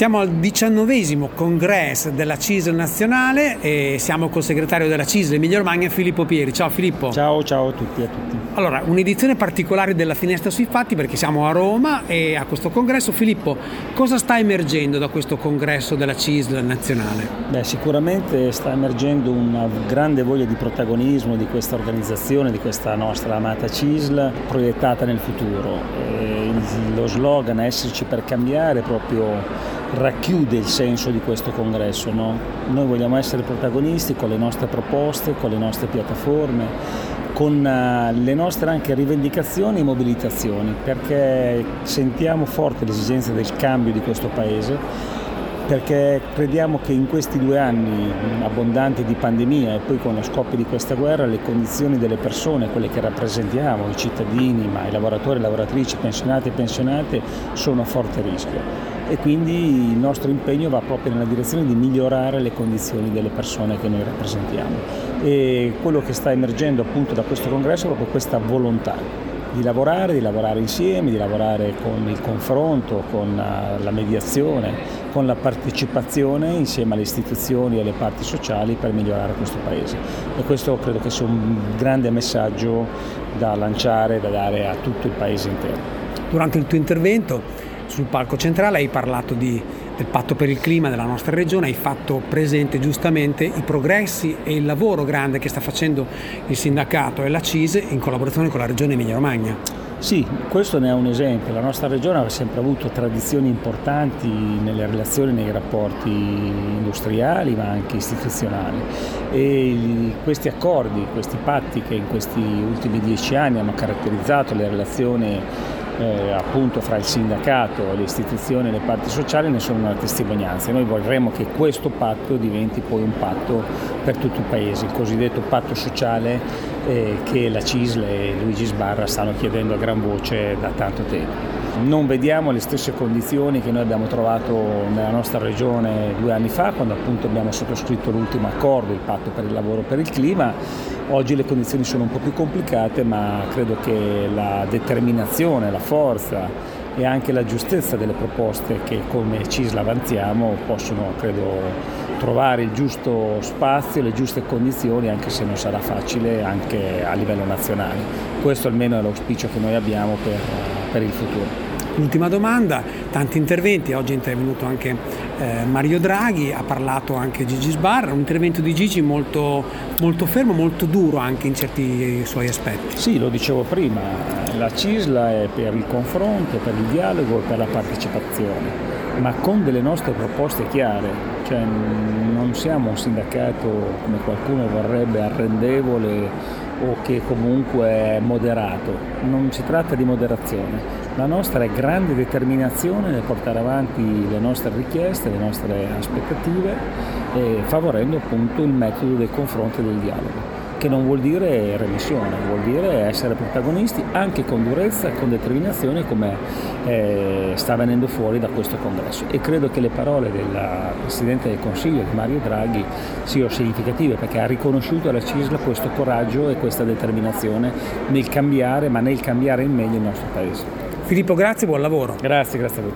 Siamo al diciannovesimo congresso della CISL nazionale e siamo col segretario della CISL Emilio Romagna Filippo Pieri. Ciao Filippo. Ciao, ciao a tutti e a tutti. Allora, un'edizione particolare della Finestra sui Fatti perché siamo a Roma e a questo congresso. Filippo, cosa sta emergendo da questo congresso della CISL nazionale? Beh, sicuramente sta emergendo una grande voglia di protagonismo di questa organizzazione, di questa nostra amata CISL proiettata nel futuro. E lo slogan Esserci per cambiare proprio racchiude il senso di questo congresso. No? Noi vogliamo essere protagonisti con le nostre proposte, con le nostre piattaforme, con eh, le nostre anche rivendicazioni e mobilitazioni, perché sentiamo forte l'esigenza del cambio di questo Paese perché crediamo che in questi due anni abbondanti di pandemia e poi con lo scoppio di questa guerra le condizioni delle persone, quelle che rappresentiamo, i cittadini, ma i lavoratori e lavoratrici, pensionati e pensionate, sono a forte rischio e quindi il nostro impegno va proprio nella direzione di migliorare le condizioni delle persone che noi rappresentiamo. E quello che sta emergendo appunto da questo congresso è proprio questa volontà di lavorare, di lavorare insieme, di lavorare con il confronto, con eh, la mediazione, con la partecipazione insieme alle istituzioni e alle parti sociali per migliorare questo Paese. E questo credo che sia un grande messaggio da lanciare, da dare a tutto il Paese intero. Durante il tuo intervento sul palco centrale hai parlato di, del patto per il clima della nostra regione, hai fatto presente giustamente i progressi e il lavoro grande che sta facendo il sindacato e la CISE in collaborazione con la regione Emilia-Romagna. Sì, questo ne è un esempio. La nostra regione ha sempre avuto tradizioni importanti nelle relazioni, nei rapporti industriali ma anche istituzionali e questi accordi, questi patti che in questi ultimi dieci anni hanno caratterizzato le relazioni eh, appunto fra il sindacato, le istituzioni e le parti sociali ne sono una testimonianza. Noi vorremmo che questo patto diventi poi un patto per tutto il Paese, il cosiddetto patto sociale eh, che la CISL e Luigi Sbarra stanno chiedendo a gran voce da tanto tempo non vediamo le stesse condizioni che noi abbiamo trovato nella nostra regione due anni fa, quando appunto abbiamo sottoscritto l'ultimo accordo, il patto per il lavoro e per il clima. Oggi le condizioni sono un po' più complicate, ma credo che la determinazione, la forza e anche la giustezza delle proposte che come CISLA avanziamo possono, credo, trovare il giusto spazio, le giuste condizioni, anche se non sarà facile anche a livello nazionale. Questo almeno è l'auspicio che noi abbiamo per, per il futuro. L'ultima domanda, tanti interventi, oggi è intervenuto anche eh, Mario Draghi, ha parlato anche Gigi Sbarra, un intervento di Gigi molto, molto fermo, molto duro anche in certi suoi aspetti. Sì, lo dicevo prima, la CISLA è per il confronto, per il dialogo e per la partecipazione, ma con delle nostre proposte chiare, cioè non siamo un sindacato come qualcuno vorrebbe arrendevole o che comunque è moderato, non si tratta di moderazione, la nostra è grande determinazione nel portare avanti le nostre richieste, le nostre aspettative, eh, favorendo appunto il metodo del confronto e del dialogo che non vuol dire remissione, vuol dire essere protagonisti anche con durezza e con determinazione come eh, sta venendo fuori da questo congresso. E credo che le parole del Presidente del Consiglio, Mario Draghi, siano significative perché ha riconosciuto alla CISLA questo coraggio e questa determinazione nel cambiare, ma nel cambiare in meglio il nostro Paese. Filippo, grazie, buon lavoro. Grazie, grazie a voi.